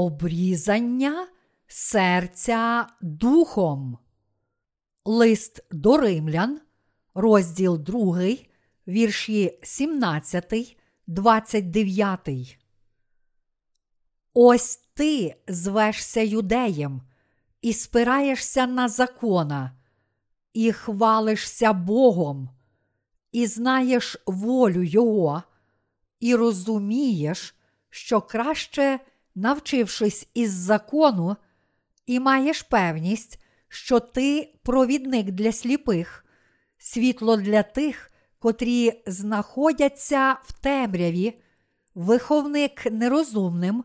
обрізання серця духом. Лист до римлян, розділ 2, вірші 17, 29. Ось ти звешся юдеєм і спираєшся на закона, і хвалишся Богом, і знаєш волю Його, і розумієш, що краще, навчившись із закону, і маєш певність, що ти провідник для сліпих, світло для тих, котрі знаходяться в темряві, виховник нерозумним,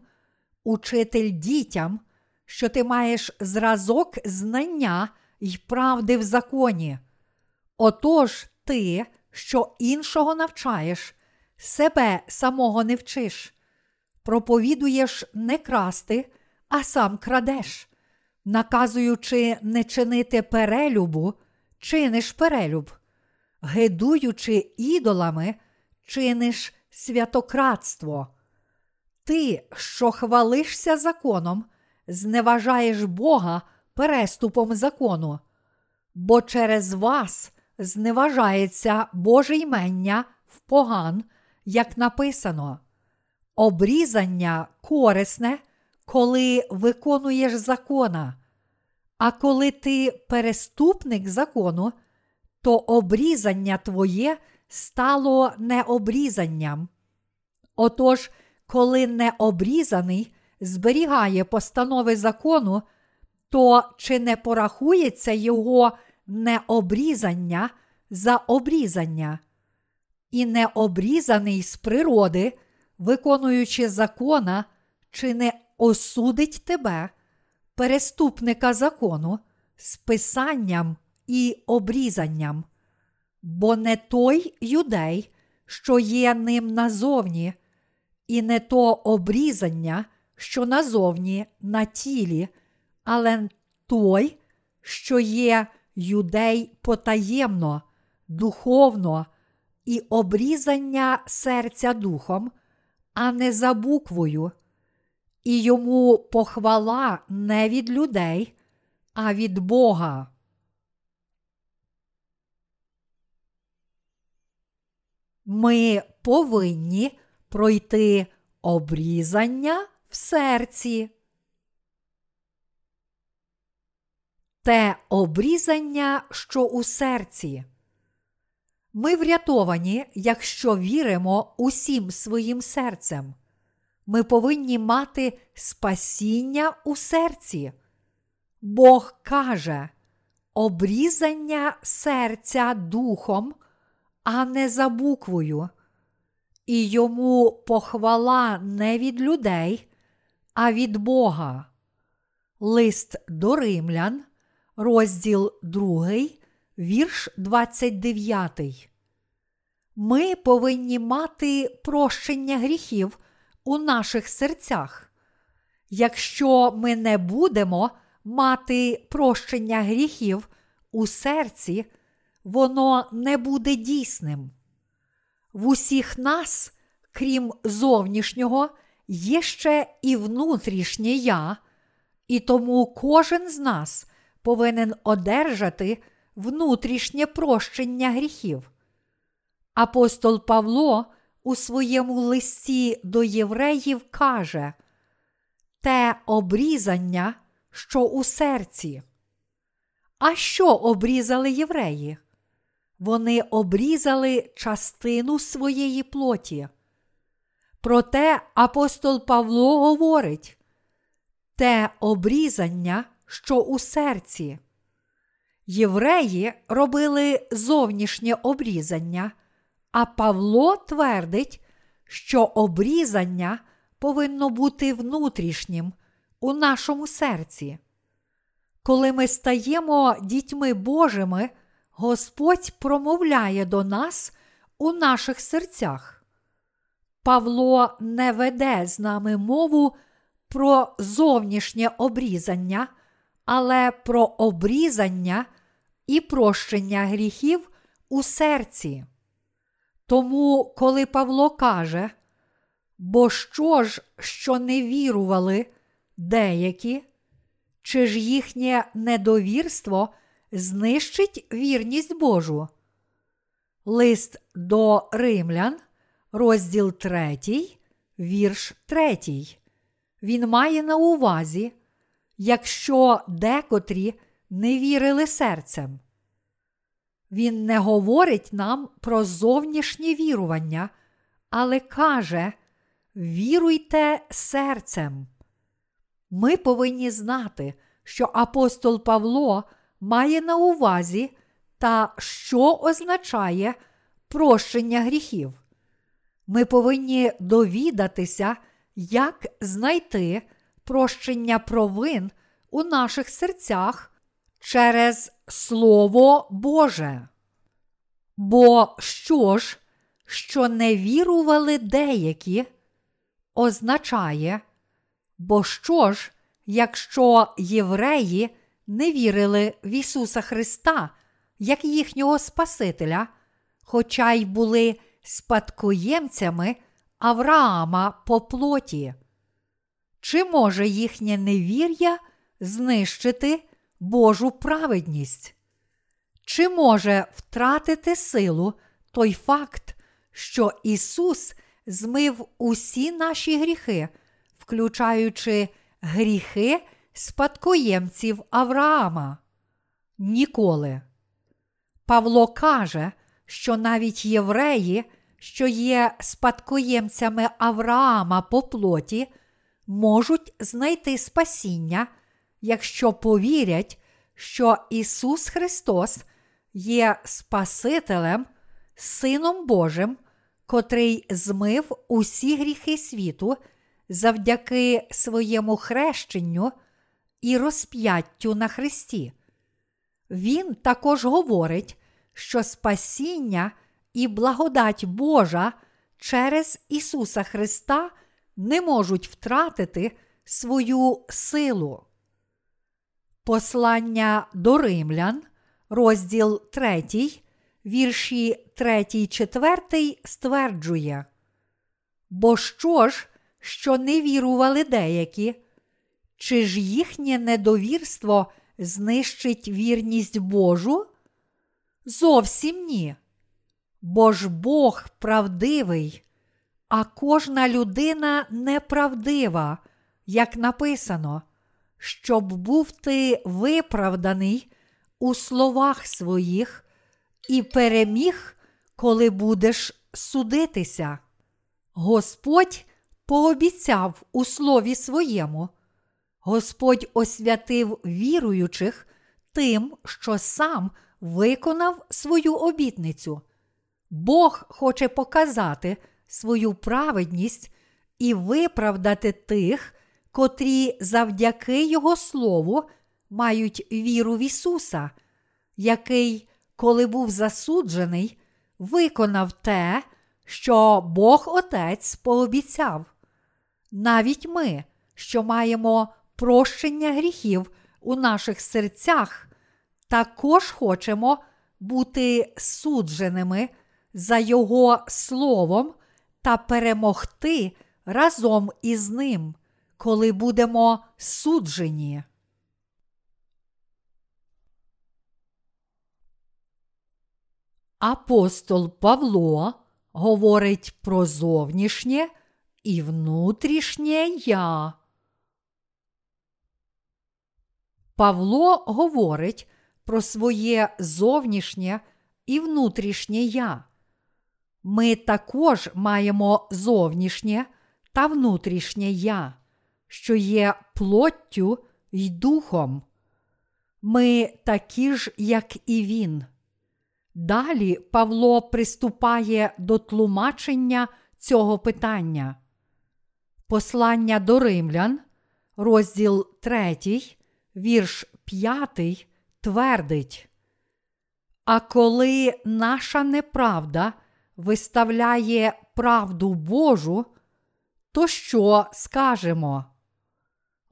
учитель дітям, що ти маєш зразок знання й правди в законі. Отож ти, що іншого навчаєш, себе самого не вчиш, проповідуєш не красти, а сам крадеш, наказуючи не чинити перелюбу, чиниш перелюб, гидуючи ідолами, чиниш святократство. Ти, що хвалишся законом, зневажаєш Бога переступом закону, бо через вас зневажається Боже ймення в поган, як написано. Обрізання корисне, коли виконуєш закона, а коли ти переступник закону, то обрізання твоє стало необрізанням. Отож, коли необрізаний зберігає постанови закону, то чи не порахується його необрізання за обрізання? І необрізаний з природи, виконуючи закона, чи не осудить тебе, переступника закону, з писанням і обрізанням? Бо не той юдей, що є ним назовні, і не то обрізання, що назовні на тілі, але той, що є юдей потаємно, духовно і обрізання серця духом, а не за буквою, і йому похвала не від людей, а від Бога. Ми повинні пройти обрізання в серці. Те обрізання, що у серці. Ми врятовані, якщо віримо усім своїм серцем. Ми повинні мати спасіння у серці. Бог каже обрізання серця духом, а не за буквою і йому похвала не від людей, а від Бога. Лист до римлян, розділ 2, вірш 29. Ми повинні мати прощення гріхів у наших серцях. Якщо ми не будемо мати прощення гріхів у серці, воно не буде дійсним. В усіх нас, крім зовнішнього, є ще і внутрішнє я, і тому кожен з нас повинен одержати внутрішнє прощення гріхів. Апостол Павло у своєму листі до євреїв каже те обрізання, що у серці. А що обрізали євреї? вони обрізали частину своєї плоті. Проте апостол Павло говорить те обрізання, що у серці. Євреї робили зовнішнє обрізання, а Павло твердить, що обрізання повинно бути внутрішнім у нашому серці. Коли ми стаємо дітьми Божими, Господь промовляє до нас у наших серцях. Павло не веде з нами мову про зовнішнє обрізання, але про обрізання і прощення гріхів у серці. Тому, коли Павло каже, бо що ж, що не вірували, деякі, чи ж їхнє недовірство знищить вірність Божу? Лист до римлян, розділ 3, вірш 3. Він має на увазі, якщо декотрі не вірили серцем. Він не говорить нам про зовнішнє вірування, але каже: віруйте серцем. Ми повинні знати, що апостол Павло має на увазі та що означає прощення гріхів. Ми повинні довідатися, як знайти прощення провин у наших серцях через Слово Боже. Бо що ж, що не вірували деякі, означає, бо що ж, якщо євреї не вірили в Ісуса Христа як їхнього Спасителя, хоча й були спадкоємцями Авраама по плоті? Чи може їхнє невір'я знищити Божу праведність? Чи може втратити силу той факт, що Ісус змив усі наші гріхи, включаючи гріхи спадкоємців Авраама? Ніколи. Павло каже, що навіть євреї, що є спадкоємцями Авраама по плоті, можуть знайти спасіння, якщо повірять, що Ісус Христос є Спасителем, Сином Божим, котрий змив усі гріхи світу завдяки своєму хрещенню і розп'яттю на Христі. Він також говорить, що спасіння і благодать Божа через Ісуса Христа не можуть втратити свою силу. Послання до римлян, розділ 3, вірші 3, 4 стверджує. Бо що ж, що не вірували деякі, чи ж їхнє недовірство знищить вірність Божу? Зовсім ні. Бо ж Бог правдивий, а кожна людина неправдива, як написано, щоб був ти виправданий у словах своїх і переміг, коли будеш судитися. Господь пообіцяв у слові своєму. Господь освятив віруючих тим, що сам виконав свою обітницю. Бог хоче показати свою праведність і виправдати тих, котрі завдяки Його Слову мають віру в Ісуса, який, коли був засуджений, виконав те, що Бог Отець пообіцяв. Навіть ми, що маємо прощення гріхів у наших серцях, також хочемо бути судженими за Його словом та перемогти разом із ним, коли будемо суджені. Апостол Павло говорить про зовнішнє і внутрішнє я. Павло говорить про своє зовнішнє і внутрішнє я. Ми також маємо зовнішнє та внутрішнє я, що є плоттю й духом. Ми такі ж, як і він. Далі Павло приступає до тлумачення цього питання. Послання до римлян, розділ 3, вірш 5, твердить. А коли наша неправда виставляє правду Божу, то що скажемо?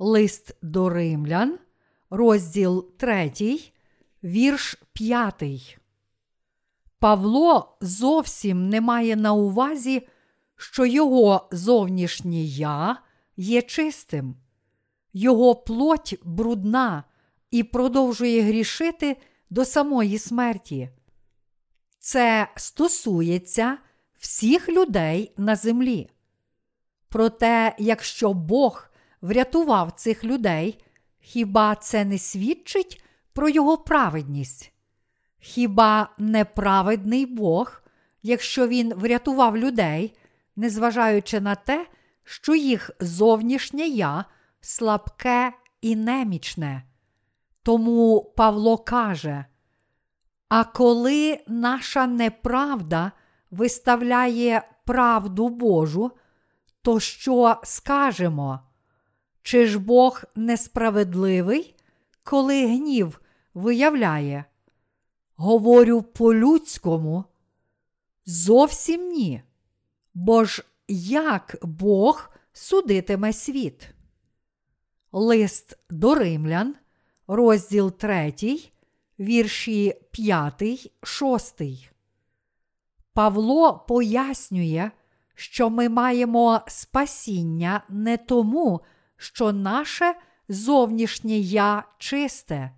Лист до римлян, розділ 3, вірш 5. Павло зовсім не має на увазі, що його зовнішнє я є чистим. його плоть брудна і продовжує грішити до самої смерті. Це стосується всіх людей на землі. Проте, якщо Бог врятував цих людей, хіба це не свідчить про його праведність? Хіба неправедний Бог, якщо він врятував людей, незважаючи на те, що їх зовнішнє я слабке і немічне? Тому Павло каже: А коли наша неправда виставляє правду Божу, то що скажемо? Чи ж Бог несправедливий, коли гнів виявляє? Говорю по-людському, зовсім ні. Бо ж як Бог судитиме світ? Лист до римлян, розділ 3, вірші 5, 6. Павло пояснює, що ми маємо спасіння не тому, що наше зовнішнє я чисте.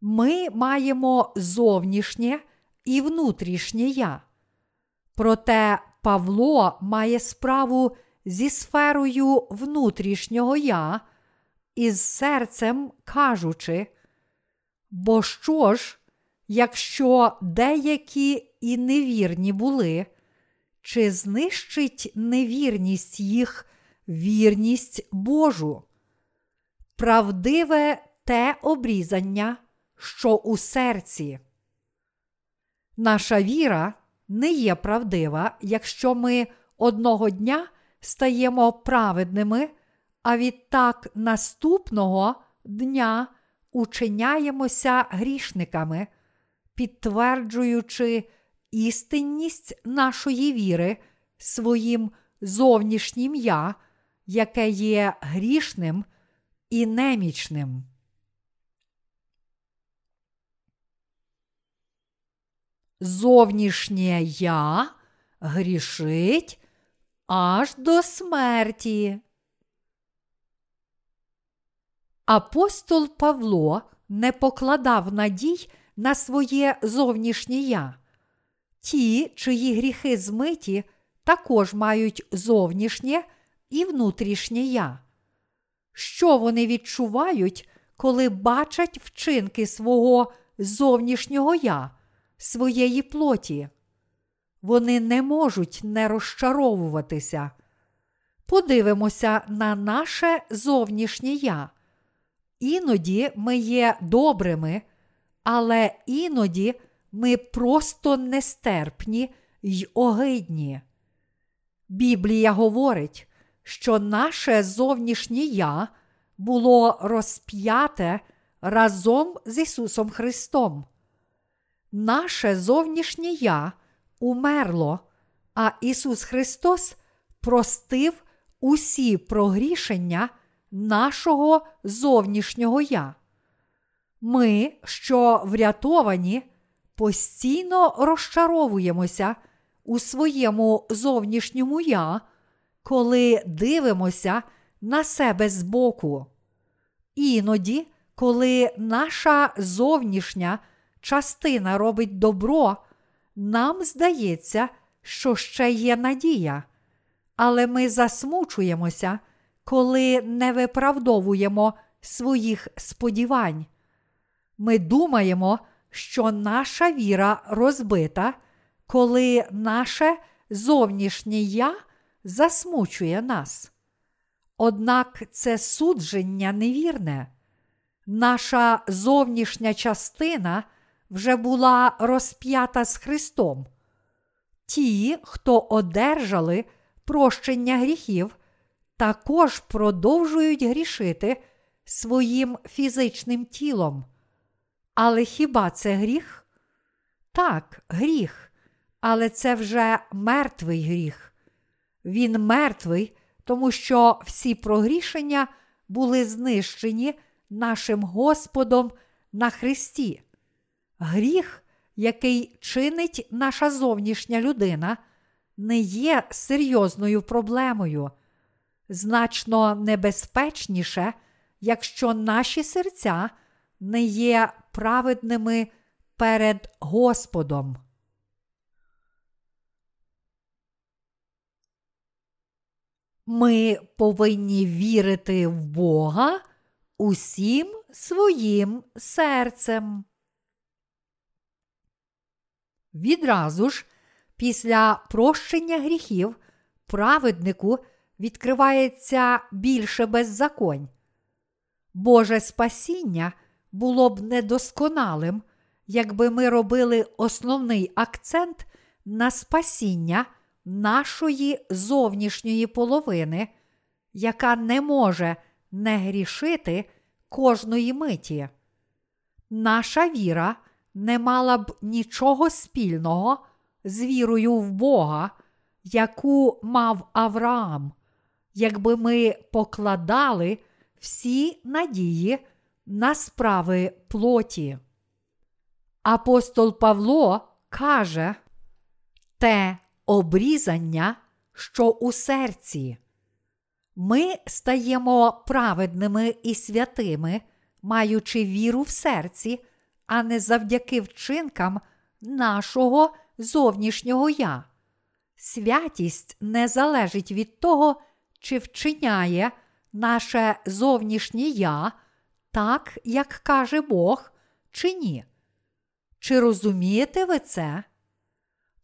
Ми маємо зовнішнє і внутрішнє я. Проте Павло має справу зі сферою внутрішнього я, із серцем кажучи, бо що ж, якщо деякі і невірні були, чи знищить невірність їх вірність Божу? Правдиве те обрізання, що у серці. Наша віра не є правдива, якщо ми одного дня стаємо праведними, а відтак наступного дня учиняємося грішниками, підтверджуючи істинність нашої віри своїм зовнішнім я, яке є грішним і немічним. Зовнішнє я грішить аж до смерті. Апостол Павло не покладав надій на своє зовнішнє я. Ті, чиї гріхи змиті, також мають зовнішнє і внутрішнє я. Що вони відчувають, коли бачать вчинки свого зовнішнього я, своєї плоті? Вони не можуть не розчаровуватися. Подивимося на наше зовнішнє я. Іноді ми є добрими, але іноді ми просто нестерпні й огидні. Біблія говорить, що наше зовнішнє я було розп'яте разом з Ісусом Христом. Наше зовнішнє я умерло, а Ісус Христос простив усі прогрішення нашого зовнішнього я. Ми, що врятовані, постійно розчаровуємося у своєму зовнішньому я, коли дивимося на себе збоку. Іноді, коли наша зовнішня частина робить добро, нам здається, що ще є надія, але ми засмучуємося, коли не виправдовуємо своїх сподівань. Ми думаємо, що наша віра розбита, коли наше зовнішнє я засмучує нас. Однак це судження невірне. Наша зовнішня частина вже була розп'ята з Христом. Ті, хто одержали прощення гріхів, також продовжують грішити своїм фізичним тілом. Але хіба це гріх? Так, гріх, але це вже мертвий гріх. Він мертвий, тому що всі прогрішення були знищені нашим Господом на Христі. Гріх, який чинить наша зовнішня людина, не є серйозною проблемою. значно небезпечніше, якщо наші серця не є праведними перед Господом. Ми повинні вірити в Бога усім своїм серцем. Відразу ж, після прощення гріхів, праведнику відкривається більше беззаконь. Боже спасіння було б недосконалим, якби ми робили основний акцент на спасіння нашої зовнішньої половини, яка не може не грішити кожної миті. Наша віра не мала б нічого спільного з вірою в Бога, яку мав Авраам, якби ми покладали всі надії на справи плоті. Апостол Павло каже те обрізання, що у серці. Ми стаємо праведними і святими, маючи віру в серці, а не завдяки вчинкам нашого зовнішнього я. Святість не залежить від того, чи вчиняє наше зовнішнє я так, як каже Бог, чи ні. Чи розумієте ви це?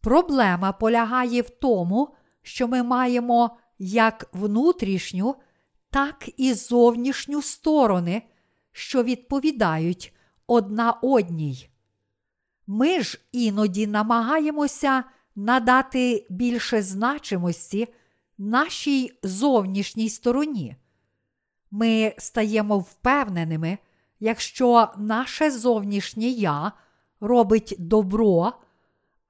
Проблема полягає в тому, що ми маємо як внутрішню, так і зовнішню сторони, що відповідають одна одній. Ми ж іноді намагаємося надати більше значимості нашій зовнішній стороні. Ми стаємо впевненими, якщо наше зовнішнє я робить добро,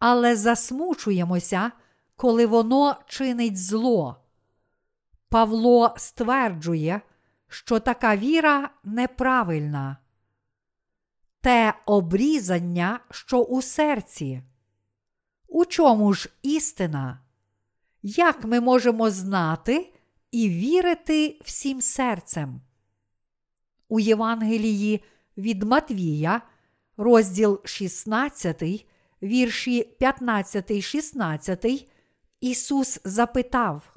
але засмучуємося, коли воно чинить зло. Павло стверджує, що така віра неправильна. Те обрізання, що у серці. У чому ж істина? Як ми можемо знати і вірити всім серцем? У Євангелії від Матвія, розділ 16, вірші 15, 16, Ісус запитав: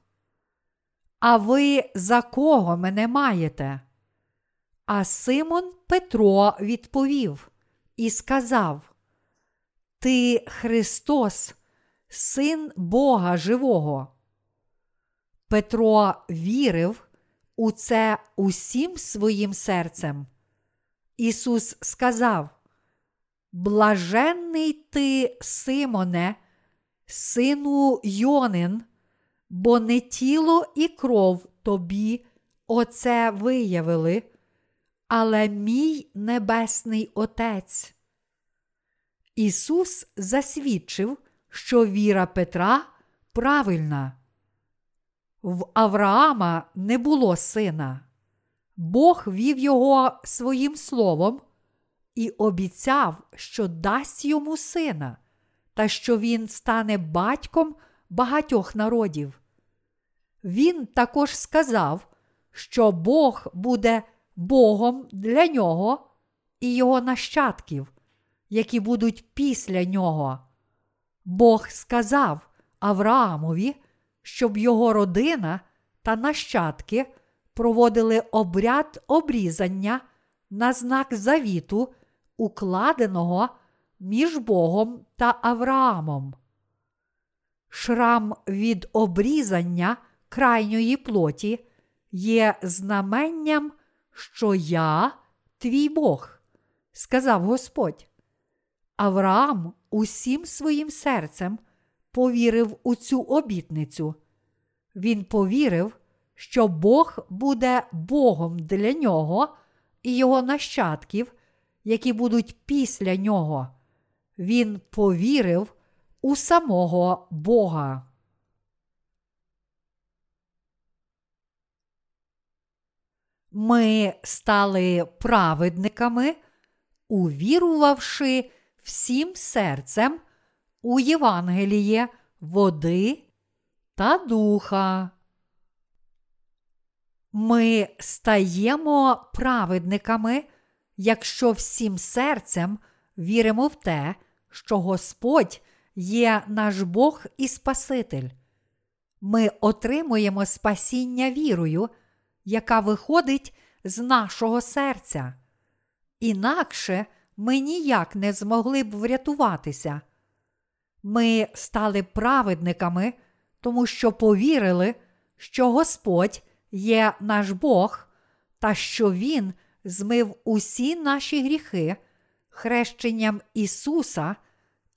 А ви за кого мене маєте? А Симон Петро відповів і сказав: Ти Христос, Син Бога Живого. Петро вірив у це усім своїм серцем. Ісус сказав: Блаженний ти, Симоне, сину Йонин, бо не тіло і кров тобі оце виявили, але мій небесний Отець. Ісус засвідчив, що віра Петра правильна. В Авраама не було сина. Бог вів його своїм словом і обіцяв, що дасть йому сина, та що він стане батьком багатьох народів. Він також сказав, що Бог буде Богом для нього і його нащадків, які будуть після нього. Бог сказав Авраамові, щоб його родина та нащадки проводили обряд обрізання на знак завіту, укладеного між Богом та Авраамом. Шрам від обрізання крайньої плоті є знаменням, що я твій Бог, сказав Господь. Авраам усім своїм серцем повірив у цю обітницю. Він повірив, що Бог буде Богом для нього і його нащадків, які будуть після нього. Він повірив у самого Бога. Ми стали праведниками, увірувавши всім серцем у Євангеліє води та духа. Ми стаємо праведниками, якщо всім серцем віримо в те, що Господь є наш Бог і Спаситель. Ми отримуємо спасіння вірою, яка виходить з нашого серця. Інакше ми ніяк не змогли б врятуватися. Ми стали праведниками, тому що повірили, що Господь є наш Бог, та що Він змив усі наші гріхи хрещенням Ісуса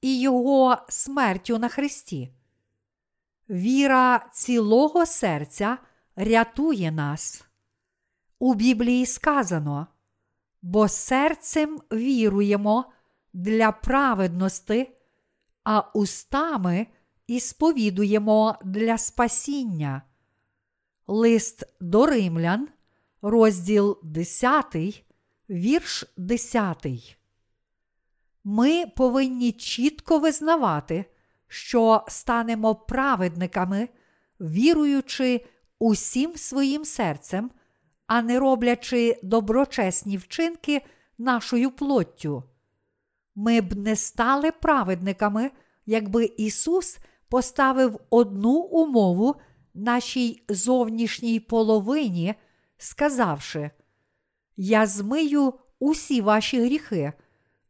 і Його смертю на Христі. Віра цілого серця рятує нас. У Біблії сказано, бо серцем віруємо для праведності, а устами і сповідуємо для спасіння. Лист до римлян, розділ 10, вірш 10. Ми повинні чітко визнавати, що станемо праведниками, віруючи усім своїм серцем, а не роблячи доброчесні вчинки нашою плоттю. Ми б не стали праведниками, якби Ісус поставив одну умову нашій зовнішній половині, сказавши: Я змию усі ваші гріхи,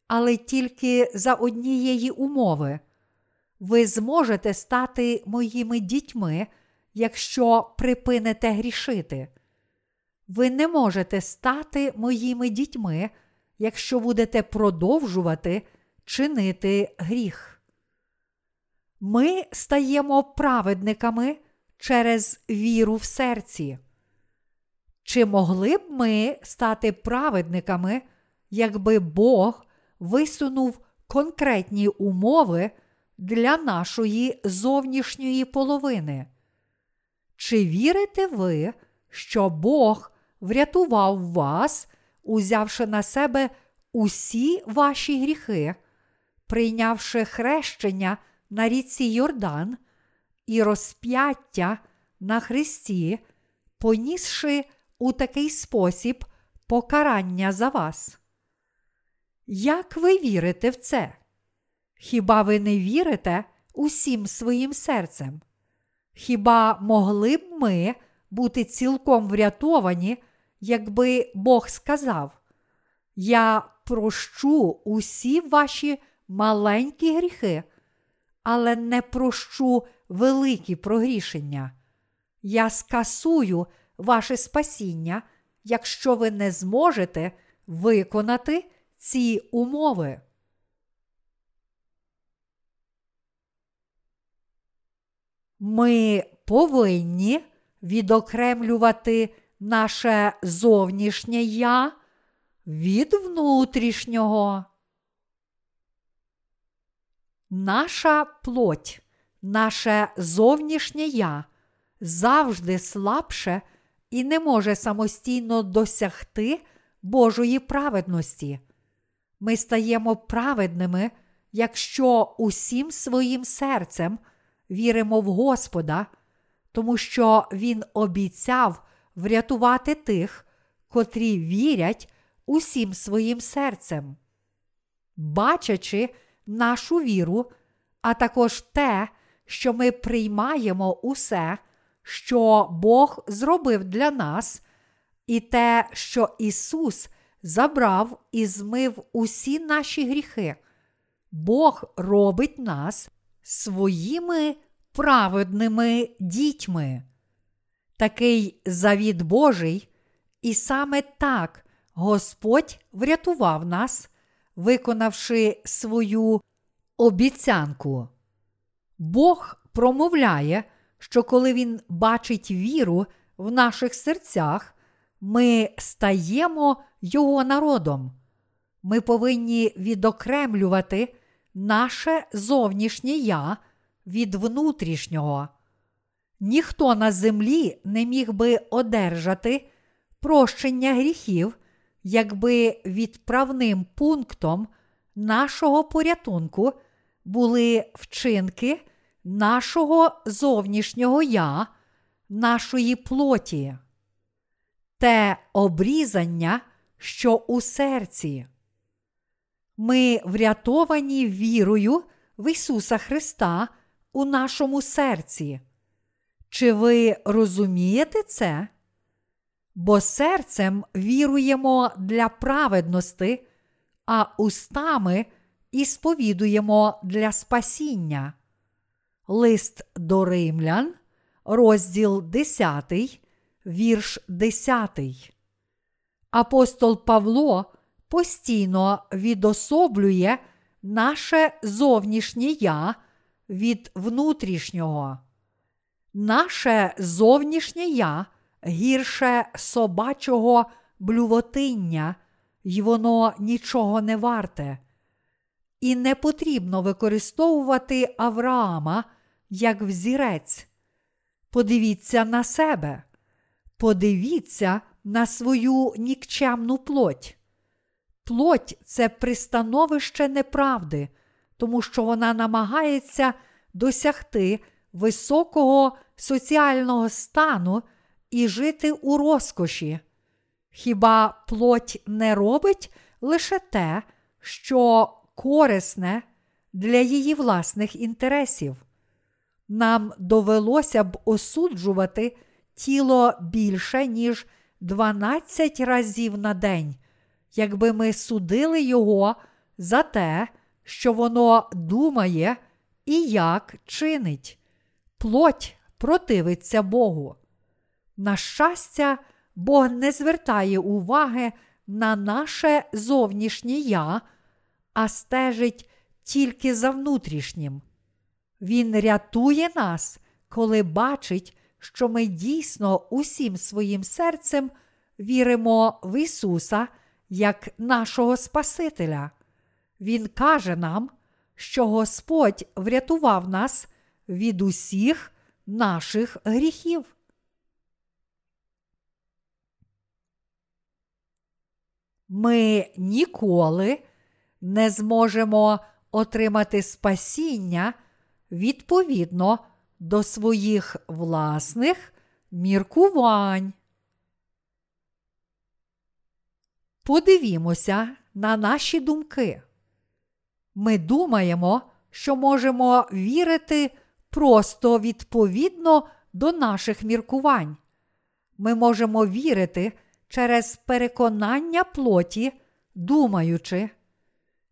але тільки за однієї умови. Ви зможете стати моїми дітьми, якщо припините грішити. Ви не можете стати моїми дітьми, якщо будете продовжувати чинити гріх. Ми стаємо праведниками через віру в серці. Чи могли б ми стати праведниками, якби Бог висунув конкретні умови для нашої зовнішньої половини? Чи вірите ви, що Бог врятував вас, узявши на себе усі ваші гріхи, прийнявши хрещення на ріці Йордан і розп'яття на Христі, понісши у такий спосіб покарання за вас? Як ви вірите в це? Хіба ви не вірите усім своїм серцем? Хіба могли б ми бути цілком врятовані, якби Бог сказав: Я прощу усі ваші маленькі гріхи, але не прощу великі прогрішення. Я скасую ваше спасіння, якщо ви не зможете виконати ці умови. Ми повинні відокремлювати наше зовнішнє я від внутрішнього. Наша плоть, наше зовнішнє я завжди слабше і не може самостійно досягти Божої праведності. Ми стаємо праведними, якщо усім своїм серцем віримо в Господа, тому що Він обіцяв врятувати тих, котрі вірять усім своїм серцем. Бачачи нашу віру, а також те, що ми приймаємо усе, що Бог зробив для нас, і те, що Ісус забрав і змив усі наші гріхи, Бог робить нас своїми праведними дітьми. Такий завіт Божий, і саме так Господь врятував нас, виконавши свою обіцянку. Бог промовляє, що коли Він бачить віру в наших серцях, ми стаємо Його народом. Ми повинні відокремлювати наше зовнішнє я від внутрішнього. Ніхто на землі не міг би одержати прощення гріхів, якби відправним пунктом нашого порятунку були вчинки нашого зовнішнього я, нашої плоті. те обрізання, що у серці. Ми врятовані вірою в Ісуса Христа у нашому серці. Чи ви розумієте це? Бо серцем віруємо для праведності, а устами і сповідуємо для спасіння. Лист до римлян, розділ 10, вірш 10. Апостол Павло постійно відособлює наше зовнішнє я від внутрішнього. Наше зовнішнє я гірше собачого блювотиння, й воно нічого не варте. І не потрібно використовувати Авраама як взірець. Подивіться на себе, подивіться на свою нікчемну плоть. Плоть це пристановище неправди, тому що вона намагається досягти високого соціального стану і жити у розкоші. Хіба плоть не робить лише те, що корисне для її власних інтересів? Нам довелося б осуджувати тіло більше, ніж 12 разів на день, якби ми судили його за те, що воно думає і як чинить. Плоть противиться Богу. На щастя, Бог не звертає уваги на наше зовнішнє я, а стежить тільки за внутрішнім. Він рятує нас, коли бачить, що ми дійсно усім своїм серцем віримо в Ісуса як нашого Спасителя. Він каже нам, що Господь врятував нас від усіх наших гріхів. Ми ніколи не зможемо отримати спасіння відповідно до своїх власних міркувань. Подивімося на наші думки. Ми думаємо, що можемо вірити просто відповідно до наших міркувань. Ми можемо вірити через переконання плоті, думаючи,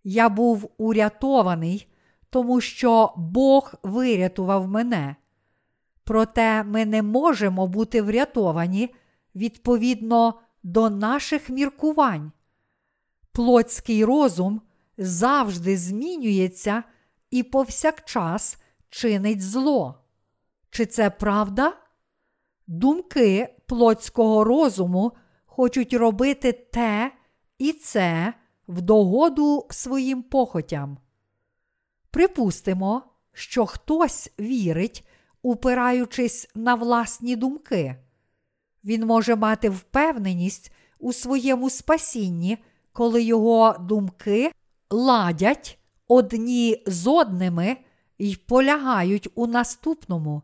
я був урятований, тому що Бог вирятував мене. Проте ми не можемо бути врятовані відповідно до наших міркувань. Плотський розум завжди змінюється і повсякчас чинить зло. Чи це правда? Думки плотського розуму хочуть робити те і це в догоду своїм похотям. Припустимо, що хтось вірить, упираючись на власні думки. Він може мати впевненість у своєму спасінні, коли його думки ладять одні з одними і полягають у наступному.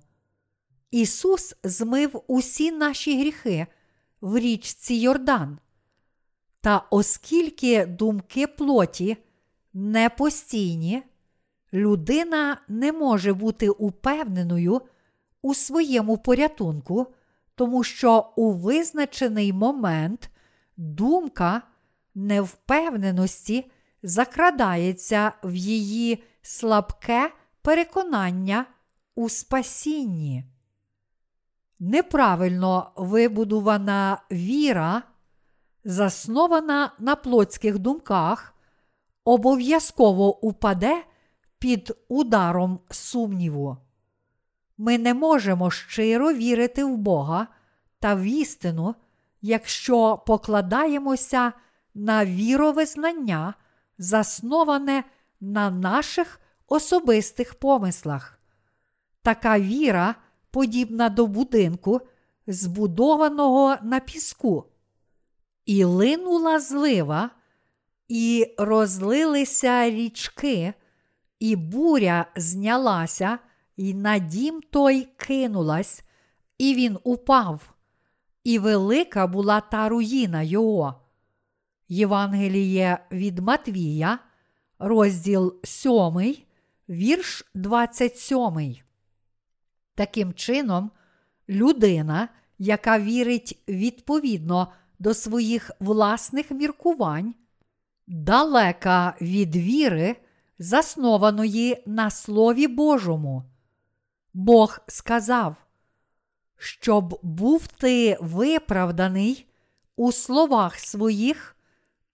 Ісус змив усі наші гріхи в річці Йордан. Та оскільки думки плоті непостійні, людина не може бути упевненою у своєму порятунку, тому що у визначений момент думка невпевненості закрадається в її слабке переконання у спасінні. Неправильно вибудувана віра, заснована на плотських думках, обов'язково упаде під ударом сумніву. Ми не можемо щиро вірити в Бога та в істину, якщо покладаємося на віровизнання, засноване на наших особистих помислах. Така віра подібна до будинку, збудованого на піску. І линула злива, і розлилися річки, і буря знялася, і на дім той кинулась, і він упав, і велика була та руїна його. Євангеліє від Матвія, розділ 7, вірш 27. Таким чином, людина, яка вірить відповідно до своїх власних міркувань, далека від віри, заснованої на Слові Божому. Бог сказав, щоб був ти виправданий у словах своїх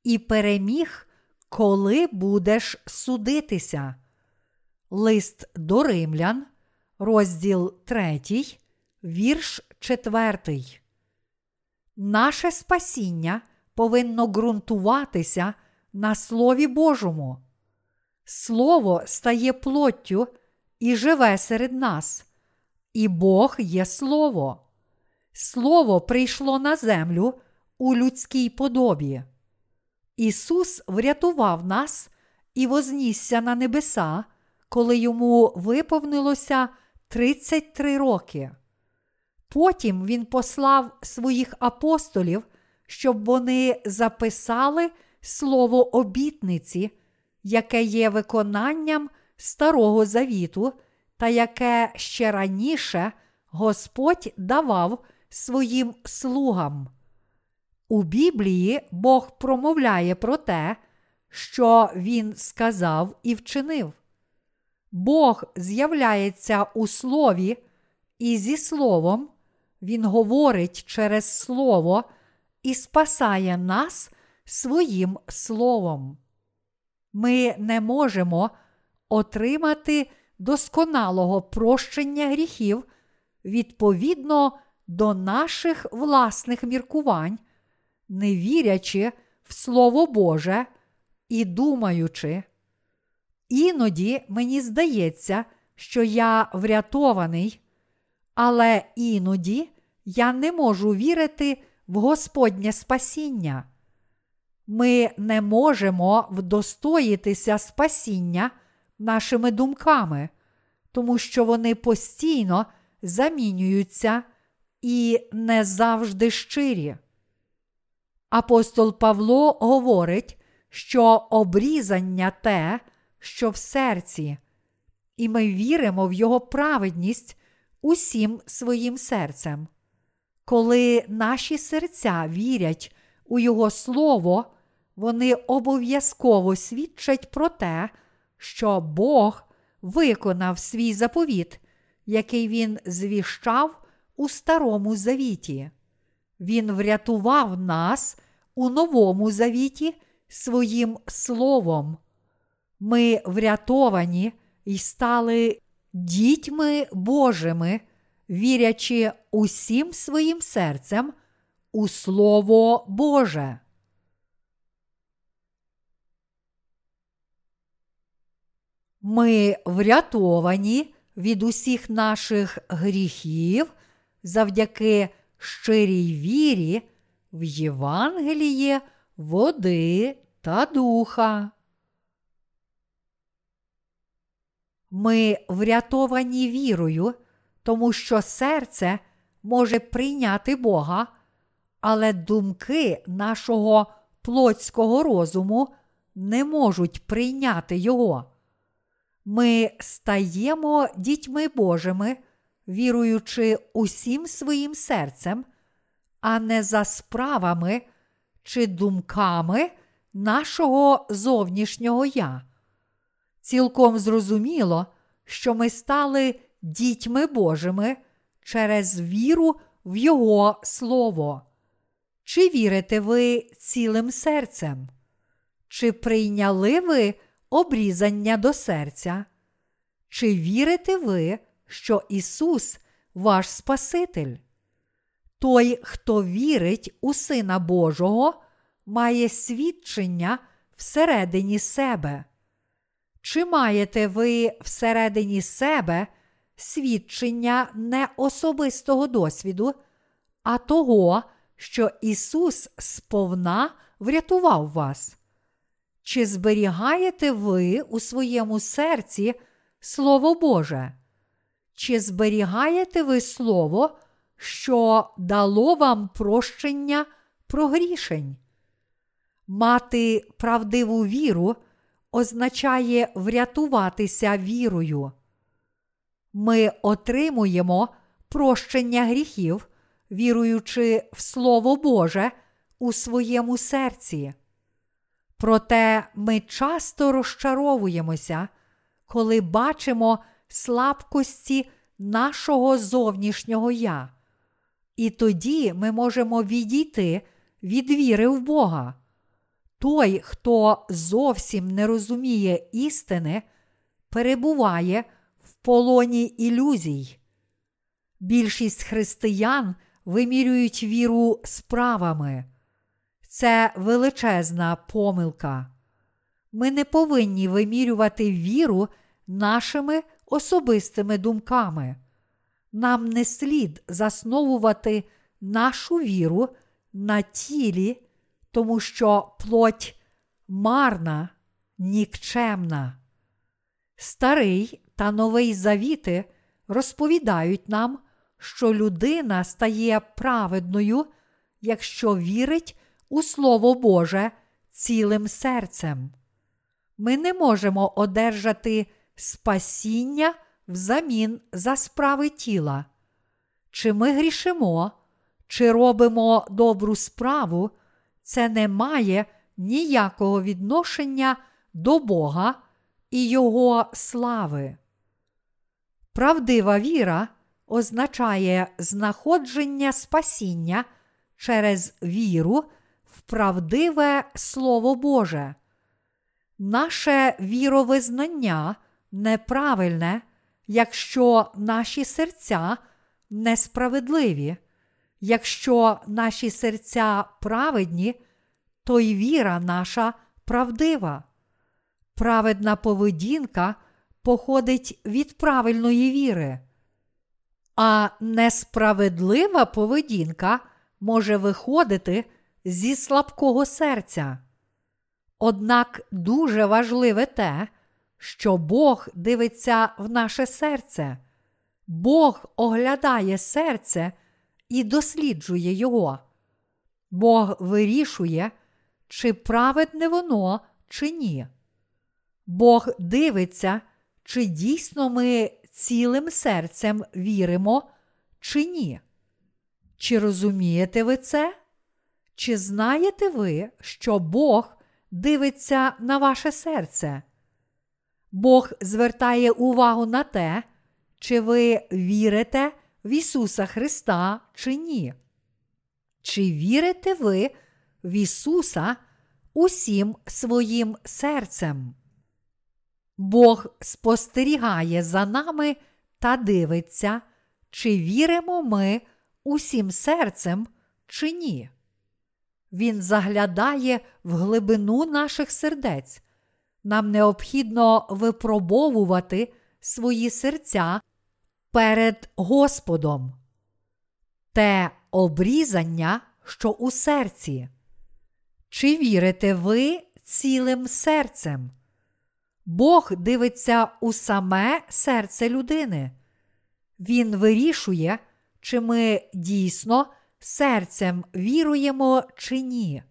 і переміг, коли будеш судитися. Лист до римлян, розділ 3, вірш 4. Наше спасіння повинно ґрунтуватися на Слові Божому. Слово стає плоттю і живе серед нас. І Бог є Слово. Слово прийшло на землю у людській подобі. Ісус врятував нас і вознісся на небеса, коли йому виповнилося 33 роки. Потім Він послав своїх апостолів, щоб вони записали слово обітниці, яке є виконанням Старого Завіту, та яке ще раніше Господь давав своїм слугам. У Біблії Бог промовляє про те, що Він сказав і вчинив. Бог з'являється у Слові, і зі Словом Він говорить через Слово і спасає нас своїм Словом. Ми не можемо отримати досконалого прощення гріхів відповідно до наших власних міркувань, не вірячи в Слово Боже і думаючи. Іноді мені здається, що я врятований, але іноді я не можу вірити в Господнє спасіння. Ми не можемо вдостоїтися спасіння нашими думками, тому що вони постійно замінюються і не завжди щирі. Апостол Павло говорить, що обрізання те, що в серці, і ми віримо в Його праведність усім своїм серцем. Коли наші серця вірять у Його Слово, вони обов'язково свідчать про те, що Бог виконав свій заповіт, який Він звіщав у Старому Завіті. Він врятував нас у Новому Завіті своїм Словом. Ми врятовані і стали дітьми Божими, вірячи усім своїм серцем у Слово Боже. Ми врятовані від усіх наших гріхів завдяки щирій вірі в Євангеліє, води та духа. Ми врятовані вірою, тому що серце може прийняти Бога, але думки нашого плотського розуму не можуть прийняти Його. Ми стаємо дітьми Божими, віруючи усім своїм серцем, а не за справами чи думками нашого зовнішнього я. Цілком зрозуміло, що ми стали дітьми Божими через віру в Його Слово. Чи вірите ви цілим серцем? Чи прийняли ви обрізання до серця? Чи вірите ви, що Ісус ваш Спаситель? Той, хто вірить у Сина Божого, має свідчення всередині себе. Чи маєте ви всередині себе свідчення не особистого досвіду, а того, що Ісус сповна врятував вас? Чи зберігаєте ви у своєму серці Слово Боже? Чи зберігаєте ви Слово, що дало вам прощення прогрішень. Мати правдиву віру означає врятуватися вірою. Ми отримуємо прощення гріхів, віруючи в Слово Боже у своєму серці. Проте ми часто розчаровуємося, коли бачимо слабкості нашого зовнішнього я. І тоді ми можемо відійти від віри в Бога. Той, хто зовсім не розуміє істини, перебуває в полоні ілюзій. Більшість християн вимірюють віру справами. Це величезна помилка. Ми не повинні вимірювати віру нашими особистими думками. Нам не слід засновувати нашу віру на тілі, тому що плоть марна, нікчемна. Старий та новий завіти розповідають нам, що людина стає праведною, якщо вірить у Слово Боже цілим серцем. Ми не можемо одержати спасіння взамін за справи тіла. Чи ми грішимо, чи робимо добру справу, це не має ніякого відношення до Бога і Його слави. Правдива віра означає знаходження спасіння через віру в правдиве Слово Боже. Наше віровизнання неправильне, якщо наші серця несправедливі, якщо наші серця праведні, то й віра наша правдива. Праведна поведінка походить від правильної віри. А несправедлива поведінка може виходити зі слабкого серця. Однак дуже важливе те, що Бог дивиться в наше серце, Бог оглядає серце і досліджує його. Бог вирішує, чи праведне воно, чи ні. Бог дивиться, чи дійсно ми цілим серцем віримо, чи ні. Чи розумієте ви це? Чи знаєте ви, що Бог дивиться на ваше серце? Бог звертає увагу на те, чи ви вірите в Ісуса Христа, чи ні. Чи вірите ви в Ісуса усім своїм серцем? Бог спостерігає за нами та дивиться, чи віримо ми усім серцем, чи ні. Він заглядає в глибину наших сердець. Нам необхідно випробовувати свої серця перед Господом. Те обрізання, що у серці. Чи вірите ви цілим серцем? Бог дивиться у саме серце людини. Він вирішує, чи ми дійсно серцем віруємо чи ні.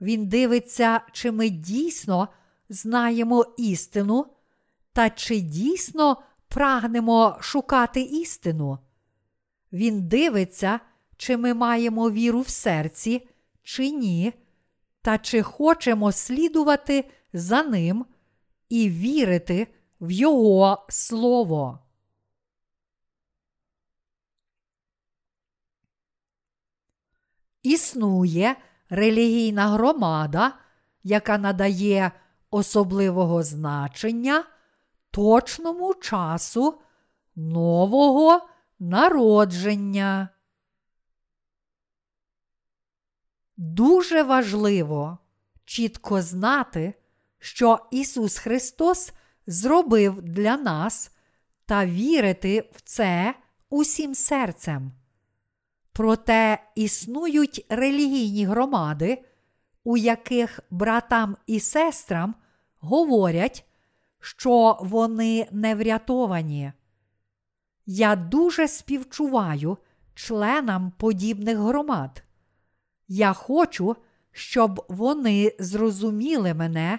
Він дивиться, чи ми дійсно знаємо істину, та чи дійсно прагнемо шукати істину. Він дивиться, чи ми маємо віру в серці, чи ні, та чи хочемо слідувати за ним і вірити в Його Слово. Існує релігійна громада, яка надає особливого значення точному часу нового народження. Дуже важливо чітко знати, що Ісус Христос зробив для нас та вірити в це усім серцем. Проте існують релігійні громади, у яких братам і сестрам говорять, що вони не врятовані. Я дуже співчуваю членам подібних громад. Я хочу, щоб вони зрозуміли мене,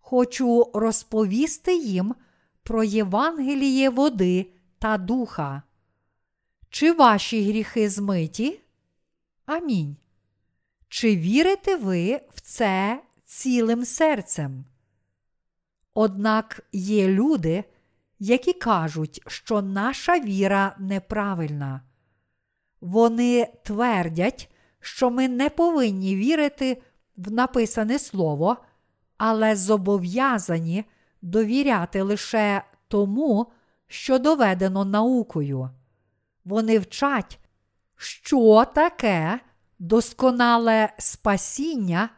хочу розповісти їм про Євангеліє води та духа. Чи ваші гріхи змиті? Амінь. Чи вірите ви в це цілим серцем? Однак є люди, які кажуть, що наша віра неправильна. Вони твердять, що ми не повинні вірити в написане слово, але зобов'язані довіряти лише тому, що доведено наукою. Вони вчать, що таке досконале спасіння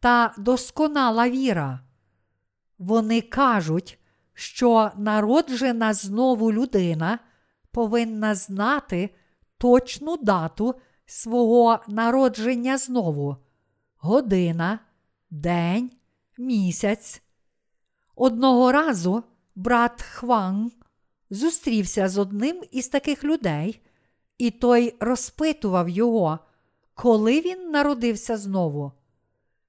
та досконала віра. Вони кажуть, що народжена знову людина повинна знати точну дату свого народження знову година, день, місяць. Одного разу брат Хван зустрівся з одним із таких людей, і той розпитував його, коли він народився знову.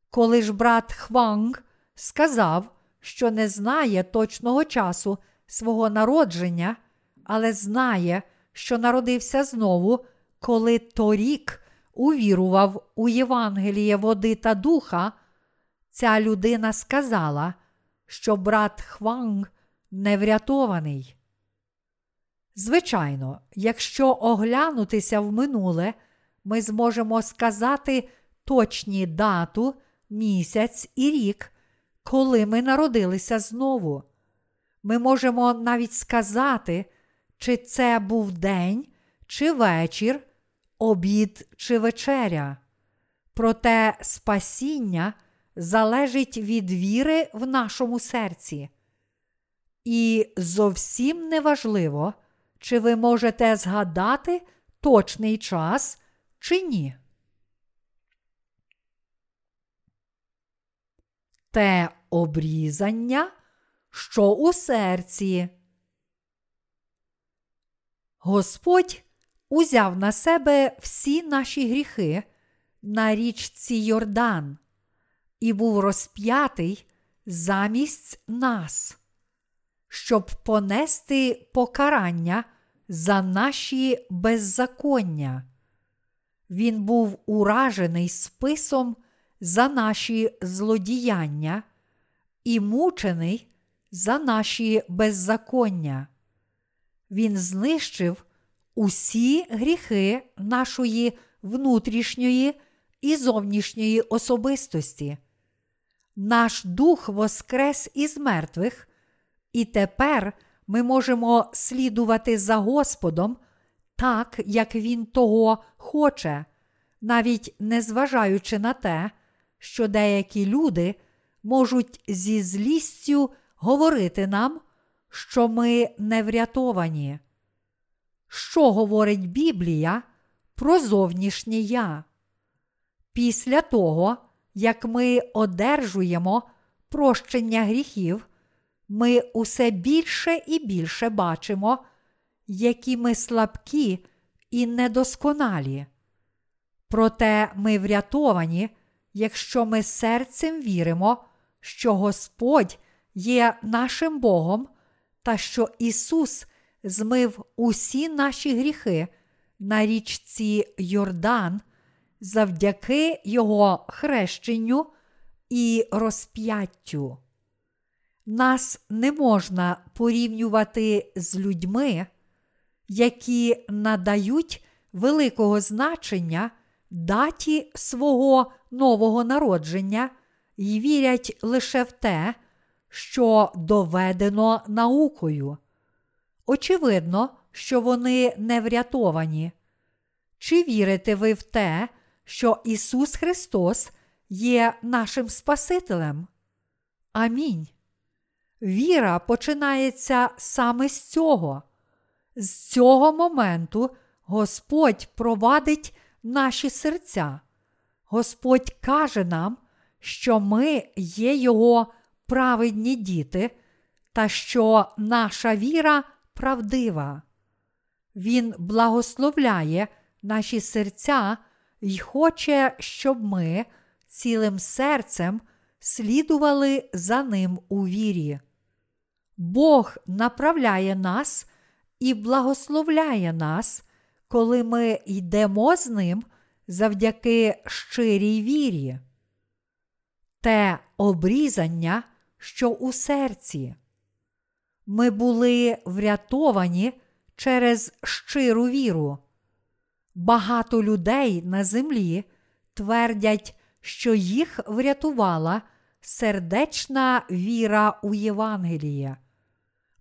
Коли ж брат Хванг сказав, що не знає точного часу свого народження, але знає, що народився знову, коли торік увірував у Євангеліє води та духа, ця людина сказала, що брат Хванг не врятований. Звичайно, якщо оглянутися в минуле, ми зможемо сказати точні дату, місяць і рік, коли ми народилися знову. Ми можемо навіть сказати, чи це був день, чи вечір, обід чи вечеря. Проте спасіння залежить від віри в нашому серці. І зовсім неважливо, чи ви можете згадати точний час чи ні. Те обрізання, що у серці. Господь узяв на себе всі наші гріхи на річці Йордан і був розп'ятий замість нас, щоб понести покарання за наші беззаконня. Він був уражений списом за наші злодіяння і мучений за наші беззаконня. Він знищив усі гріхи нашої внутрішньої і зовнішньої особистості. Наш дух воскрес із мертвих, і тепер ми можемо слідувати за Господом так, як Він того хоче, навіть незважаючи на те, що деякі люди можуть зі злістю говорити нам, що ми не врятовані. Що говорить Біблія про зовнішнє я? Після того, як ми одержуємо прощення гріхів, ми усе більше і більше бачимо, які ми слабкі і недосконалі. Проте ми врятовані, якщо ми серцем віримо, що Господь є нашим Богом та що Ісус змив усі наші гріхи на річці Йордан завдяки Його хрещенню і розп'яттю. Нас не можна порівнювати з людьми, які надають великого значення даті свого нового народження і вірять лише в те, що доведено наукою. Очевидно, що вони не врятовані. Чи вірите ви в те, що Ісус Христос є нашим Спасителем? Амінь. Віра починається саме з цього. З цього моменту Господь провадить наші серця. Господь каже нам, що ми є Його праведні діти, та що наша віра правдива. Він благословляє наші серця й хоче, щоб ми цілим серцем слідували за ним у вірі. Бог направляє нас і благословляє нас, коли ми йдемо з ним завдяки щирій вірі. Те обрізання, що у серці. Ми були врятовані через щиру віру. Багато людей на землі твердять, що їх врятувала сердечна віра у Євангеліє.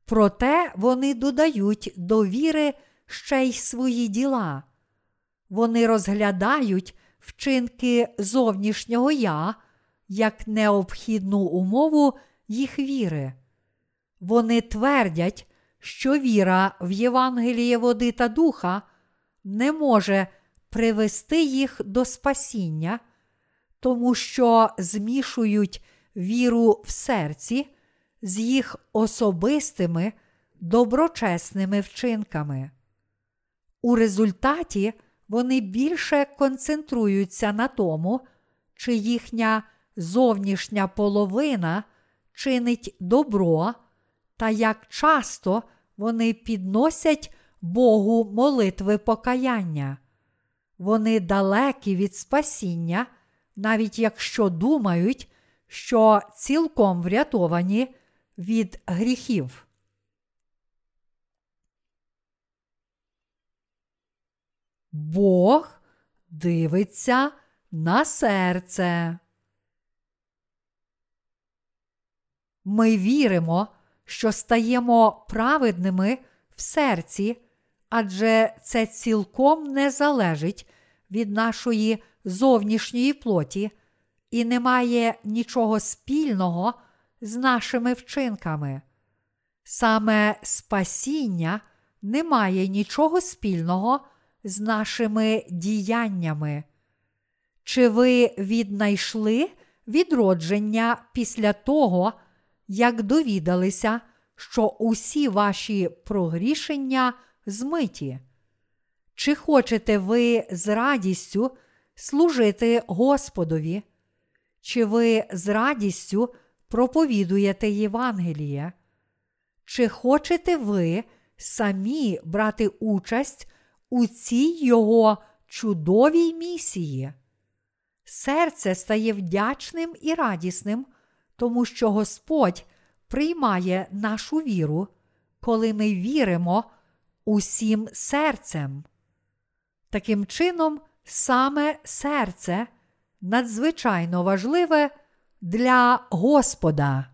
Проте вони додають до віри ще й свої діла. Вони розглядають вчинки зовнішнього я як необхідну умову їх віри. Вони твердять, що віра в Євангеліє води та духа не може привести їх до спасіння, тому що змішують віру в серці з їх особистими доброчесними вчинками. У результаті вони більше концентруються на тому, чи їхня зовнішня половина чинить добро, та як часто вони підносять Богу молитви покаяння. Вони далекі від спасіння, навіть якщо думають, що цілком врятовані від гріхів. Бог дивиться на серце. Ми віримо, що стаємо праведними в серці, адже це цілком не залежить від нашої зовнішньої плоті і не має нічого спільного з нашими вчинками. Саме спасіння не має нічого спільного з нашими діяннями. Чи ви віднайшли відродження після того, як довідалися, що усі ваші прогрішення змиті? Чи хочете ви з радістю служити Господові? Чи ви з радістю проповідуєте Євангеліє? Чи хочете ви самі брати участь у цій його чудовій місії? Серце стає вдячним і радісним, тому що Господь приймає нашу віру, коли ми віримо усім серцем. Таким чином, саме серце надзвичайно важливе для Господа.